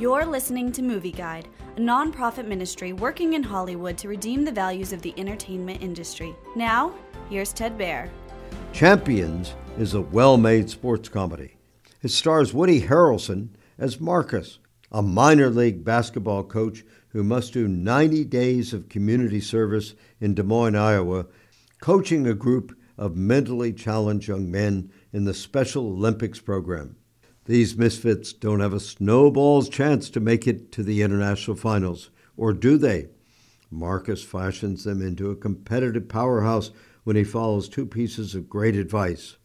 You're listening to Movie Guide, a nonprofit ministry working in Hollywood to redeem the values of the entertainment industry. Now, here's Ted Baehr. Champions is a well made sports comedy. It stars Woody Harrelson as Marcus, a minor league basketball coach who must do 90 days of community service in Des Moines, Iowa, coaching a group of mentally challenged young men in the Special Olympics program. These misfits don't have a snowball's chance to make it to the international finals, or do they? Marcus fashions them into a competitive powerhouse when he follows two pieces of great advice.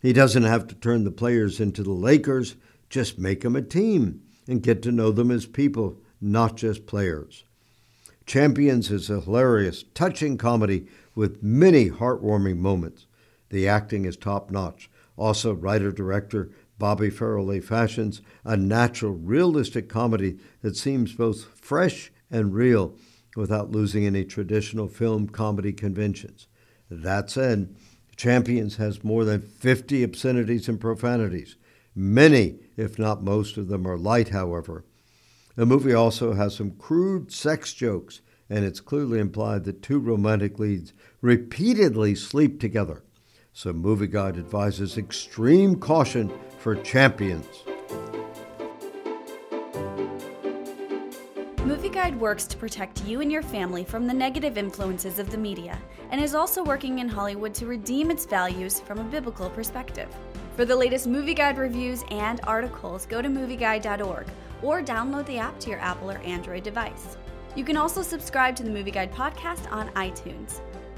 He doesn't have to turn the players into the Lakers, just make them a team and get to know them as people, not just players. Champions is a hilarious, touching comedy with many heartwarming moments. The acting is top notch. Also, writer director Bobby Farrelly fashions a natural, realistic comedy that seems both fresh and real without losing any traditional film comedy conventions. That said, Champions has more than 50 obscenities and profanities. Many, if not most of them, are light, however. The movie also has some crude sex jokes, and it's clearly implied that two romantic leads repeatedly sleep together. So, Movie Guide advises extreme caution for champions. Movie Guide works to protect you and your family from the negative influences of the media and is also working in Hollywood to redeem its values from a biblical perspective. For the latest Movie Guide reviews and articles, go to movieguide.org or download the app to your Apple or Android device. You can also subscribe to the Movie Guide podcast on iTunes.